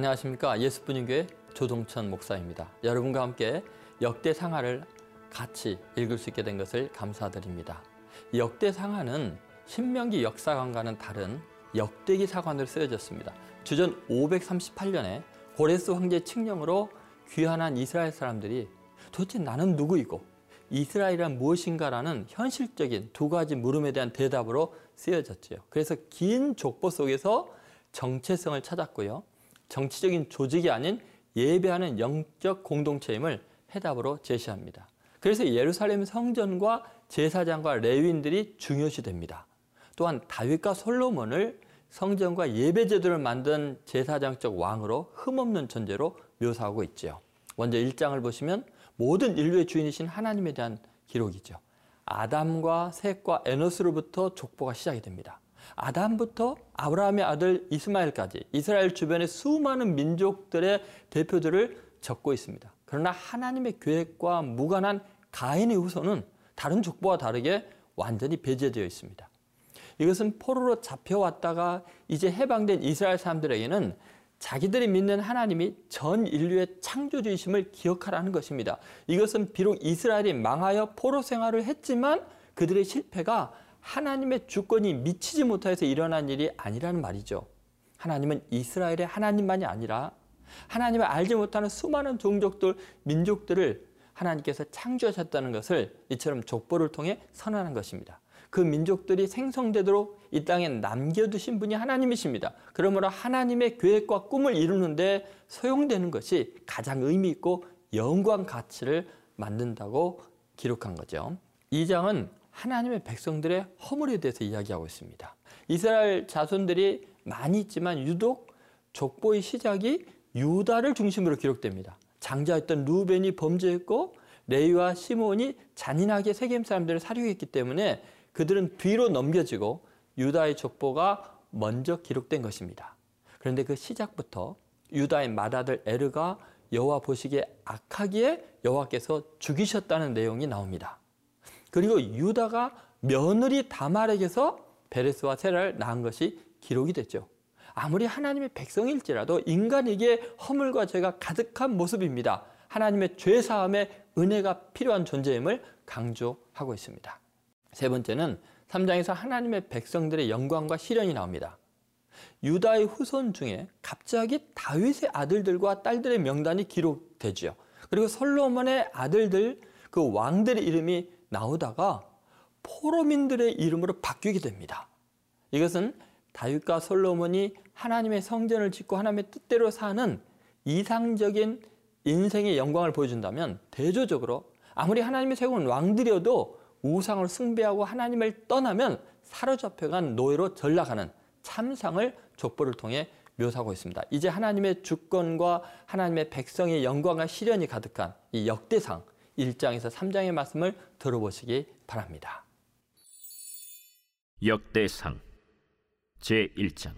안녕하십니까 예수분인교회 조동천 목사입니다. 여러분과 함께 역대 상하를 같이 읽을 수 있게 된 것을 감사드립니다. 역대 상하는 신명기 역사관과는 다른 역대기 사관으로 쓰여졌습니다. 주전 538년에 고레스 황제 칙령으로 귀환한 이스라엘 사람들이 도대체 나는 누구이고 이스라엘은 무엇인가라는 현실적인 두 가지 물음에 대한 대답으로 쓰여졌지요. 그래서 긴 족보 속에서 정체성을 찾았고요. 정치적인 조직이 아닌 예배하는 영적 공동체임을 해답으로 제시합니다. 그래서 예루살렘 성전과 제사장과 레위인들이 중요시 됩니다. 또한 다윗과 솔로몬을 성전과 예배 제도를 만든 제사장적 왕으로 흠없는 존재로 묘사하고 있지요. 먼저 1장을 보시면 모든 인류의 주인이신 하나님에 대한 기록이죠. 아담과 셋과 에노스로부터 족보가 시작이 됩니다. 아담부터 아브라함의 아들 이스마엘까지 이스라엘 주변의 수많은 민족들의 대표들을 적고 있습니다. 그러나 하나님의 계획과 무관한 가인의 후손은 다른 족보와 다르게 완전히 배제되어 있습니다. 이것은 포로로 잡혀왔다가 이제 해방된 이스라엘 사람들에게는 자기들이 믿는 하나님이 전 인류의 창조주이심을 기억하라는 것입니다. 이것은 비록 이스라엘이 망하여 포로 생활을 했지만 그들의 실패가 하나님의 주권이 미치지 못해서 일어난 일이 아니라는 말이죠. 하나님은 이스라엘의 하나님만이 아니라 하나님을 알지 못하는 수많은 종족들, 민족들을 하나님께서 창조하셨다는 것을 이처럼 족보를 통해 선언한 것입니다. 그 민족들이 생성되도록 이 땅에 남겨두신 분이 하나님이십니다. 그러므로 하나님의 계획과 꿈을 이루는데 소용되는 것이 가장 의미 있고 영광 가치를 만든다고 기록한 거죠. 이 장은 하나님의 백성들의 허물에 대해서 이야기하고 있습니다. 이스라엘 자손들이 많이 있지만 유독 족보의 시작이 유다를 중심으로 기록됩니다. 장자였던 루벤이 범죄했고 레이와 시몬이 잔인하게 세겜 사람들을 살육했기 때문에 그들은 뒤로 넘겨지고 유다의 족보가 먼저 기록된 것입니다. 그런데 그 시작부터 유다의 맏아들 에르가 여호와 보시기에 악하기에 여호와께서 죽이셨다는 내용이 나옵니다. 그리고 유다가 며느리 다말에게서 베레스와 세라를 낳은 것이 기록이 됐죠. 아무리 하나님의 백성일지라도 인간에게 허물과 죄가 가득한 모습입니다. 하나님의 죄 사함의 은혜가 필요한 존재임을 강조하고 있습니다. 세 번째는 3장에서 하나님의 백성들의 영광과 시련이 나옵니다. 유다의 후손 중에 갑자기 다윗의 아들들과 딸들의 명단이 기록되지요. 그리고 솔로몬의 아들들 그 왕들의 이름이 나오다가 포로민들의 이름으로 바뀌게 됩니다. 이것은 다윗과 솔로몬이 하나님의 성전을 짓고 하나님의 뜻대로 사는 이상적인 인생의 영광을 보여준다면 대조적으로 아무리 하나님의 세운 왕들이어도 우상을 숭배하고 하나님을 떠나면 사로잡혀간 노예로 전락하는 참상을 족보를 통해 묘사하고 있습니다. 이제 하나님의 주권과 하나님의 백성의 영광과 시련이 가득한 이 역대상 1장에서 3장의 말씀을 들어보시기 바랍니다. 역대상 제1장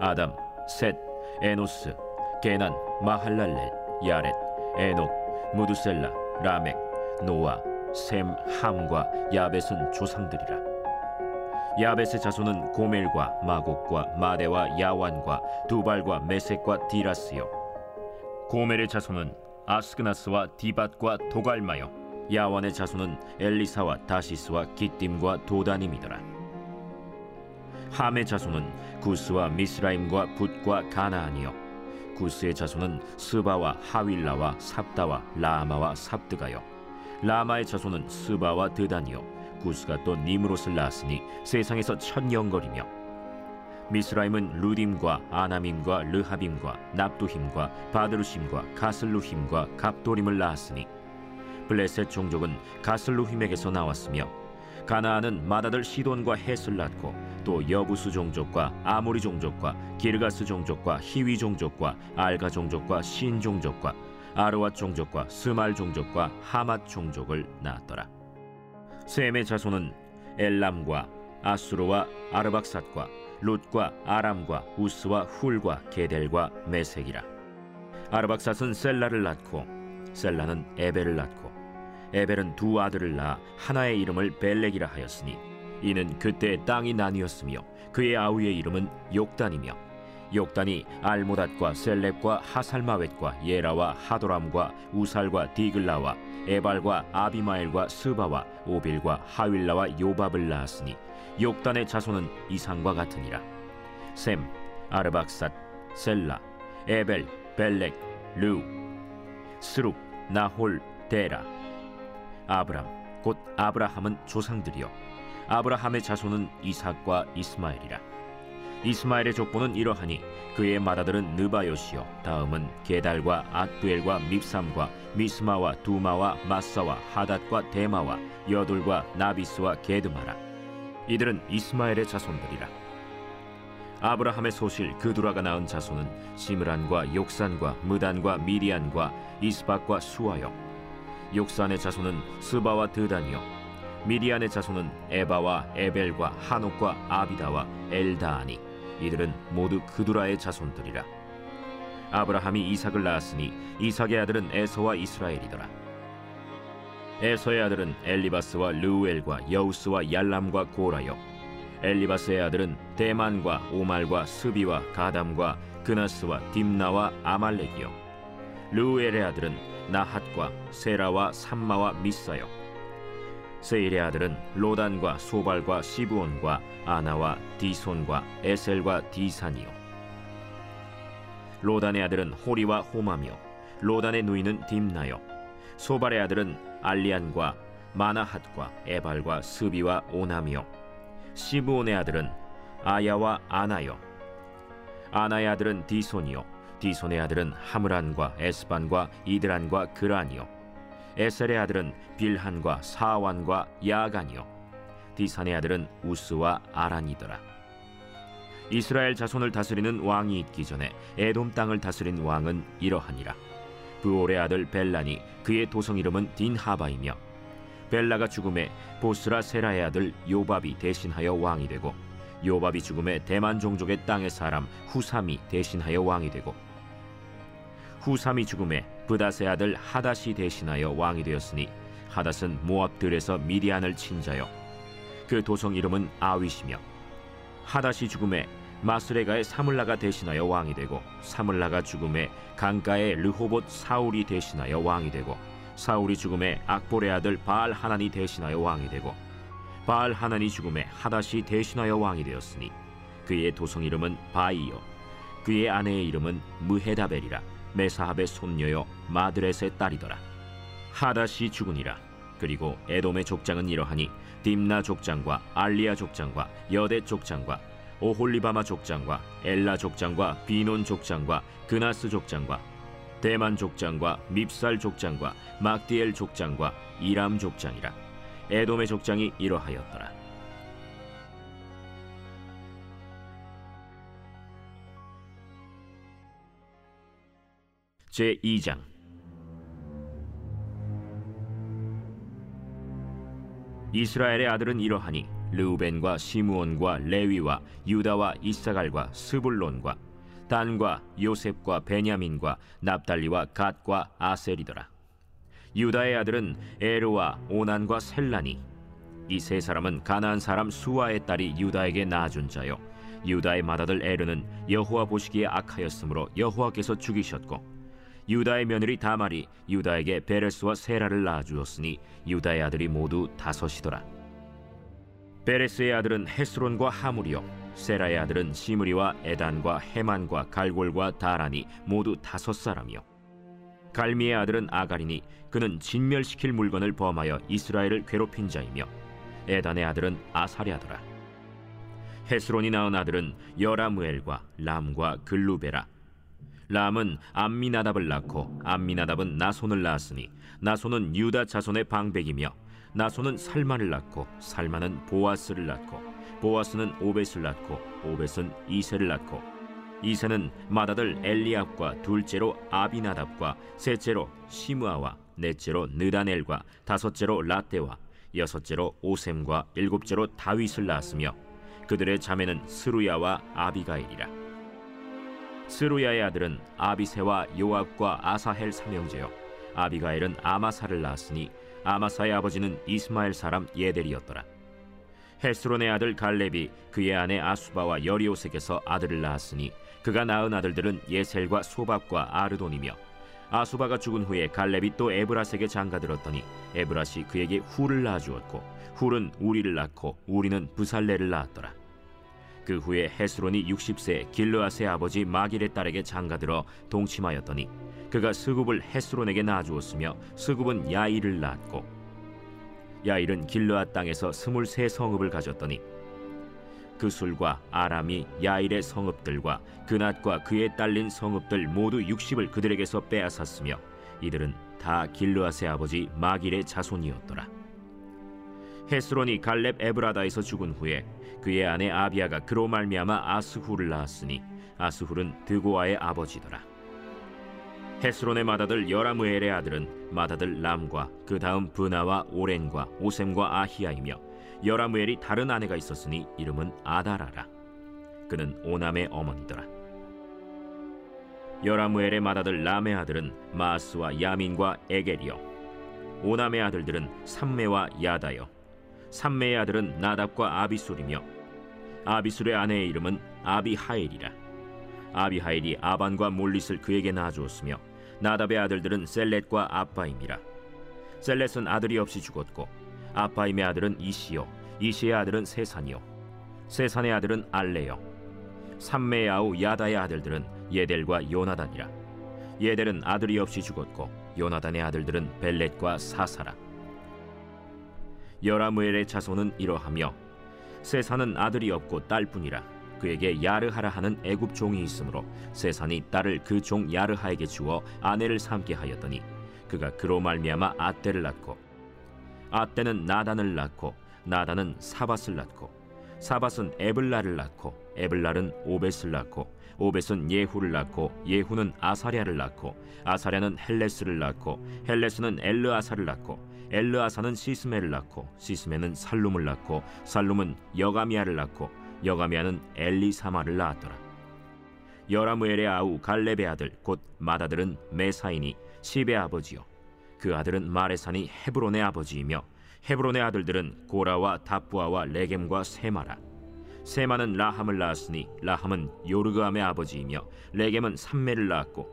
아담, 셋, 에노스, 게난, 마할랄렐, 야렛, 에녹, 무두셀라, 라멕, 노아, 셈, 함과 야벳은 조상들이라. 야벳의 자손은 고멜과 마곡과 마데와 야완과 두발과 메섹과 디라스요. 고멜의 자손은 아스그나스와 디밧과 도갈마요. 야완의 자손은 엘리사와 다시스와 기띔과 도다님이더라. 함의 자손은 구스와 미스라임과 붓과 가나안이요. 구스의 자손은 스바와 하윌라와 삽다와 라마와 삽드가요. 라마의 자손은 스바와 드단이요. 구스가 또 니므롯을 낳았으니 세상에서 천년거리며 미스라임은 루딤과 아나밈과 르하빔과 납두힘과 바드루심과 가슬루힘과 갑도림을 낳았으니 블레셋 종족은 가슬루힘에게서 나왔으며 가나안은 마다들 시돈과 헷을 낳고 또 여부수 종족과 아모리 종족과 기르가스 종족과 히위 종족과 알가 종족과 신 종족과 아르와 종족과 스말 종족과 하맛 종족을 낳았더라. 셈의 자손은 엘람과 아수르와 아르박삿과 룻과 아람과 우스와 훌과 게델과 메색이라. 아르박삿은 셀라를 낳고 셀라는 에벨을 낳고 에벨은 두 아들을 낳아 하나의 이름을 벨렉이라 하였으니 이는 그때 땅이 나뉘었으며 그의 아우의 이름은 욕단이며 욕단이 알모닷과 셀렙과 하살마웻과 예라와 하도람과 우살과 디글라와 에발과 아비마엘과 스바와 오빌과 하윌라와 요밥을 낳았으니 욕단의 자손은 이상과 같으니라. 셈 아르박삿 셀라 에벨 벨렉 르우 스룩 나홀 데라. 아브람 곧 아브라함은 조상들이요. 아브라함의 자손은 이삭과 이스마엘이라 이스마엘의 족보는 이러하니 그의 맏아들은 느바요시요. 다음은 게달과 앗두엘과 밉삼과 미스마와 두마와 마사와 하닷과 데마와 여둘과 나비스와 게드마라. 이들은 이스마엘의 자손들이라. 아브라함의 소실 그두라가 낳은 자손은 시므란과 욕산과 무단과 미디안과 이스박과 수아요. 욕산의 자손은 스바와 드단이요. 미디안의 자손은 에바와 에벨과 한옥과 아비다와 엘다아니 이들은 모두 그두라의 자손들이라. 아브라함이 이삭을 낳았으니 이삭의 아들은 에서와 이스라엘이더라. 에서의 아들은 엘리바스와 르우엘과 여우스와 얄람과 고라요 엘리바스의 아들은 대만과 오말과 스비와 가담과 그나스와 딥나와 아말렉이요. 르우엘의 아들은 나핫과 세라와 삼마와 미사요 세일의 아들은 로단과 소발과 시브온과 아나와 디손과 에셀과 디산이요. 로단의 아들은 호리와 호마며 로단의 누이는 딥나요. 소발의 아들은 알리안과 마나핫과 에발과 스비와 오나미요. 시브온의 아들은 아야와 아나요. 아나의 아들은 디손이요. 디손의 아들은 하므란과 에스반과 이드란과 그란이요 에셀의 아들은 빌한과 사완과 야간이요. 디산의 아들은 우스와 아란이더라. 이스라엘 자손을 다스리는 왕이 있기 전에 에돔 땅을 다스린 왕은 이러하니라. 부올의 아들 벨란이 그의 도성 이름은 딘하바이며 벨라가 죽음에 보스라 세라의 아들 요밥이 대신하여 왕이 되고 요밥이 죽음에 대만 종족의 땅의 사람 후삼이 대신하여 왕이 되고 후삼이 죽음에 브닷의 아들 하닷이 대신하여 왕이 되었으니 하닷은 모압들에서 미디안을 친 자요. 그 도성 이름은 아윗이며 하닷이 죽음에 마스레가의 사물라가 대신하여 왕이 되고 사물라가 죽음에 강가의 르호봇 사울이 대신하여 왕이 되고 사울이 죽음에 악볼의 아들 바알 하난이 대신하여 왕이 되고 바알 하난이 죽음에 하닷이 대신하여 왕이 되었으니 그의 도성 이름은 바이요. 그의 아내의 이름은 무헤다벨이라 메사합의 손녀요 마드렛의 딸이더라. 하닷이 죽으니라. 그리고 에돔의 족장은 이러하니 딥나 족장과 알리아 족장과 여대 족장과 오홀리바마 족장과 엘라 족장과 비논 족장과 그나스 족장과 대만 족장과 밉살 족장과 막디엘 족장과 이람 족장이라. 에돔의 족장이 이러하였더라 제 2장 이스라엘의 아들은 이러하니 르우벤과 시므온과 레위와 유다와 이사갈과 스불론과 단과 요셉과 베냐민과 납달리와 갓과 아셀이더라. 유다의 아들은 에르와 오난과 셀라니 이 세 사람은 가나안 사람 수아의 딸이 유다에게 낳아준 자요. 유다의 맏아들 에르는 여호와 보시기에 악하였으므로 여호와께서 죽이셨고 유다의 며느리 다말이 유다에게 베레스와 세라를 낳아주었으니 유다의 아들이 모두 다섯이더라. 베레스의 아들은 헤스론과 하물이요 세라의 아들은 시므리와 에단과 헤만과 갈골과 다란이 모두 다섯 사람이요 갈미의 아들은 아가리니 그는 진멸시킬 물건을 범하여 이스라엘을 괴롭힌 자이며 에단의 아들은 아사랴더라 헤스론이 낳은 아들은 여라무엘과 람과 글루베라 람은 암미나답을 낳고 암미나답은 나손을 낳았으니 나손은 유다 자손의 방백이며 나손은 살만을 낳고 살만은 보아스를 낳고 보아스는 오벳을 낳고 오벳은 이세를 낳고 이세는 맏아들 엘리압과 둘째로 아비나답과 셋째로 시므아와 넷째로 느다넬과 다섯째로 라떼와 여섯째로 오셈과 일곱째로 다윗을 낳았으며 그들의 자매는 스루야와 아비가일이라 스루야의 아들은 아비세와 요압과 아사헬 삼형제요. 아비가일은 아마사를 낳았으니 아마사의 아버지는 이스마엘 사람 예델이었더라. 헤스론의 아들 갈렙이 그의 아내 아수바와 여리오색에서 아들을 낳았으니 그가 낳은 아들들은 예셀과 소박과 아르돈이며 아수바가 죽은 후에 갈렙이 또 에브라색에 장가들었더니 에브라시 그에게 훌을 낳아주었고 훌은 우리를 낳고 우리는 부살레를 낳았더라 그 후에 헤스론이 60세 길르앗의 아버지 마길의 딸에게 장가들어 동침하였더니 그가 스굽을 헤스론에게 낳아주었으며 스굽은 야일을 낳았고 야일은 길르앗 땅에서 스물세 성읍을 가졌더니 그 술과 아람이 야일의 성읍들과 그낫과 그에 딸린 성읍들 모두 60을 그들에게서 빼앗았으며 이들은 다 길르앗의 아버지 마길의 자손이었더라. 헤스론이 갈렙 에브라다에서 죽은 후에 그의 아내 아비아가 그로 말미암아 아스훌을 낳았으니 아스훌은 드고아의 아버지더라. 헤스론의 맏아들 여라무엘의 아들은 맏아들 람과 그 다음 브나와 오렌과 오셈과 아히야이며 여라무엘이 다른 아내가 있었으니 이름은 아다라라. 그는 오남의 어머니더라. 여라무엘의 맏아들 람의 아들은 마스와 야민과 에겔이요. 오남의 아들들은 삼메와 야다요. 삼메의 아들은 나답과 아비술이며 아비술의 아내의 이름은 아비하일이라. 아비하일이 아반과 몰릿을 그에게 낳아주었으며 나답의 아들들은 셀렛과 아빠임이라. 셀렛은 아들이 없이 죽었고 아빠임의 아들은 이시요, 이시의 아들은 세산이요, 세산의 아들은 알레요. 삼메의 아우 야다의 아들들은 예델과 요나단이라. 예델은 아들이 없이 죽었고 요나단의 아들들은 벨렛과 사사라. 여라무엘의 자손은 이러하며 세산은 아들이 없고 딸뿐이라 그에게 야르하라 하는 애굽 종이 있으므로 세산이 딸을 그 종 야르하에게 주어 아내를 삼게 하였더니 그가 그로 말미암아 아떼를 낳고 아떼는 나단을 낳고 나단은 사밧을 낳고 사밧은 에블라를 낳고 에블랄은 오벳을 낳고 오벳은 예후를 낳고 예후는 아사랴를 낳고 아사랴는 헬레스를 낳고 헬레스는 엘르아사를 낳고 엘르아사는 시스매를 낳고 시스매는 살룸을 낳고 살룸은 여가먀를 낳고 여가먀는 엘리사마를 낳았더라. 여라므엘의 아우 갈렙의 아들 곧 맏아들은 메사이니 십의 아버지요. 그 아들은 마레사니 헤브론의 아버지이며 헤브론의 아들들은 고라와 답부아와 레겜과 세마라. 세마는 라함을 낳았으니 라함은 요르그암의 아버지이며 레겜은 삼메를 낳았고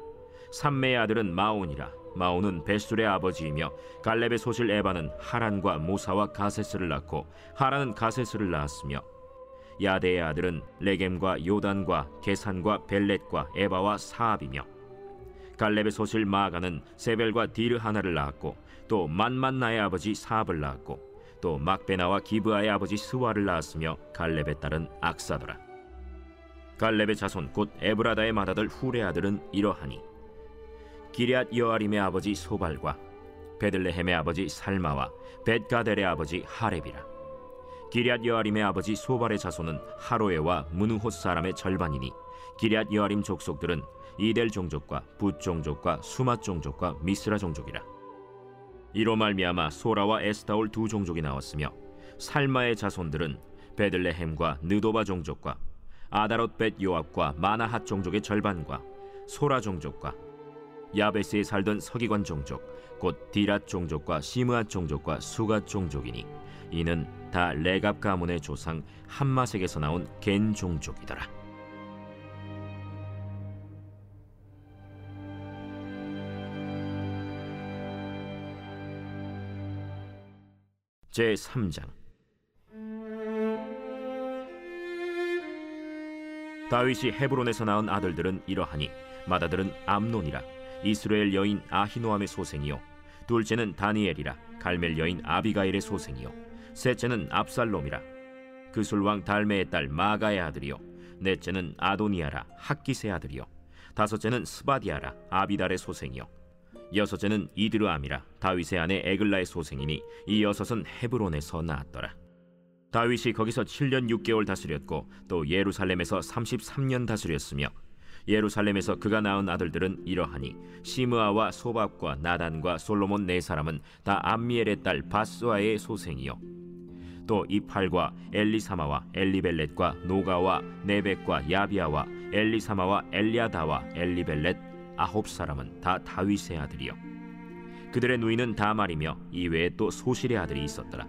삼메의 아들은 마온이라 마온은 베술의 아버지이며 갈렙의 소실 에바는 하란과 모사와 가세스를 낳고 하란은 가세스를 낳았으며 야데의 아들은 레겜과 요단과 게산과 벨렛과 에바와 사압이며 갈렙의 소실 마가는 세벨과 디르 하나를 낳았고 또 만만나의 아버지 사압을 낳았고 또 막베나와 기브아의 아버지 스와를 낳았으며 갈렙의 딸은 악사더라. 갈렙의 자손 곧 에브라다의 맏아들 훌의 아들은 이러하니 기리앗 여아림의 아버지 소발과 베들레헴의 아버지 살마와 벳가델의 아버지 하렙이라. 기리앗 여아림의 아버지 소발의 자손은 하로에와 무누호 사람의 절반이니 기리앗 여아림 족속들은 이델 종족과 붓 종족과 수마 종족과 미스라 종족이라. 이로 말미암아 소라와 에스타올 두 종족이 나왔으며 살마의 자손들은 베들레헴과 느도바 종족과 아다롯 벳 요압과 마나핫 종족의 절반과 소라 종족과 야베스에 살던 서기관 종족 곧 디랏 종족과 시므앗 종족과 수갓 종족이니 이는 다 레갑 가문의 조상 함마색에서 나온 겐 종족이더라. 제 3장 다윗이 헤브론에서 낳은 아들들은 이러하니 맏아들은 암논이라 이스르엘 여인 아히노함의 소생이요. 둘째는 다니엘이라 갈멜 여인 아비가일의 소생이요. 셋째는 압살롬이라. 그술왕 달매의 딸 마가의 아들이요. 넷째는 아도니아라 학깃의 아들이요. 다섯째는 스바댜라 아비달의 소생이요. 여섯째는 이드르암이라 다윗의 아내 에글라의 소생이니 이 여섯은 헤브론에서 낳았더라. 다윗이 거기서 7년 6개월 다스렸고 또 예루살렘에서 33년 다스렸으며 예루살렘에서 그가 낳은 아들들은 이러하니 시므아와 소박과 나단과 솔로몬 네 사람은 다 암미엘의 딸 바스와의 소생이요. 또 이팔과 엘리사마와 엘리벨렛과 노가와 네벡과 야비아와 엘리사마와 엘리아다와 엘리벨렛 아홉 사람은 다 다윗의 아들이요. 그들의 누이는 다말이며 이외에 또 소실의 아들이 있었더라.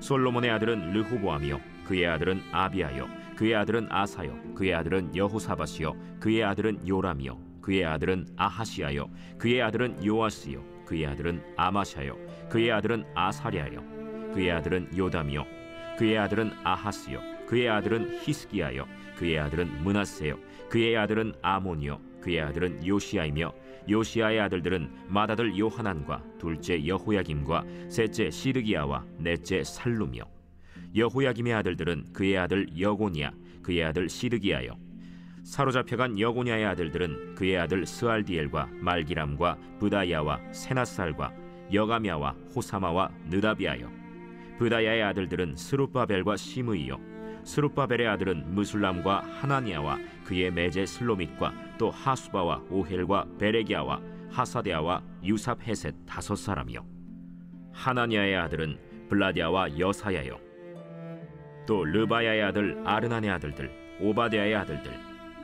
솔로몬의 아들은 르호보암이요. 그의 아들은 아비아요 그의 아들은 아사요 그의 아들은 여호사밧이요 그의 아들은 요람이요 그의 아들은 아하시아요 그의 아들은 요아스요 그의 아들은 아마샤요 그의 아들은 아사랴요 그의 아들은 요담이요 그의 아들은 아하스요 그의 아들은 히스기야요 그의 아들은 문하세요 그의 아들은 아몬이요 그의 아들은 요시아이며 요시아의 아들들은 맏아들 요하난과 둘째 여호야김과 셋째 시르기야와 넷째 살룸이요 여호야김의 아들들은 그의 아들 여고니야 그의 아들 시르기야요. 사로잡혀간 여고냐의 아들들은 그의 아들 스알디엘과 말기람과 부다야와 세나살과 여가미야와 호사마와 느다비아요. 부다야의 아들들은 스룹바벨과 시므이요. 스룹바벨의 아들은 무술람과 하나니아와 그의 매제 슬로밋과 또 하수바와 오헬과 베레기야와 하사데아와 유삽헤셋 다섯 사람이요. 하나니아의 아들은 블라디아와 여사야요 또 르바야의 아들 아르난의 아들들 오바데아의 아들들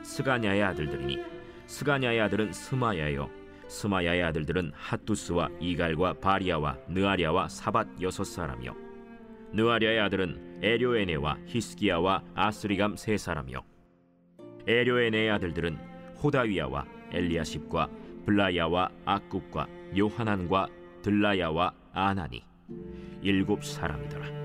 스가냐의 아들들이니 스가냐의 아들은 스마야요. 스마야의 아들들은 핫두스와 이갈과 바리아와 느아리아와 사밧 여섯 사람이요. 느아리아의 아들은 에료에네와 히스기야와 아스리감 세 사람이요. 에료에네의 아들들은 호다위야와 엘리야십과 블라야와 악굽과 요하난과 들라야와 아나니 일곱 사람이더라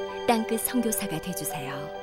땅끝 선교사가 되주세요.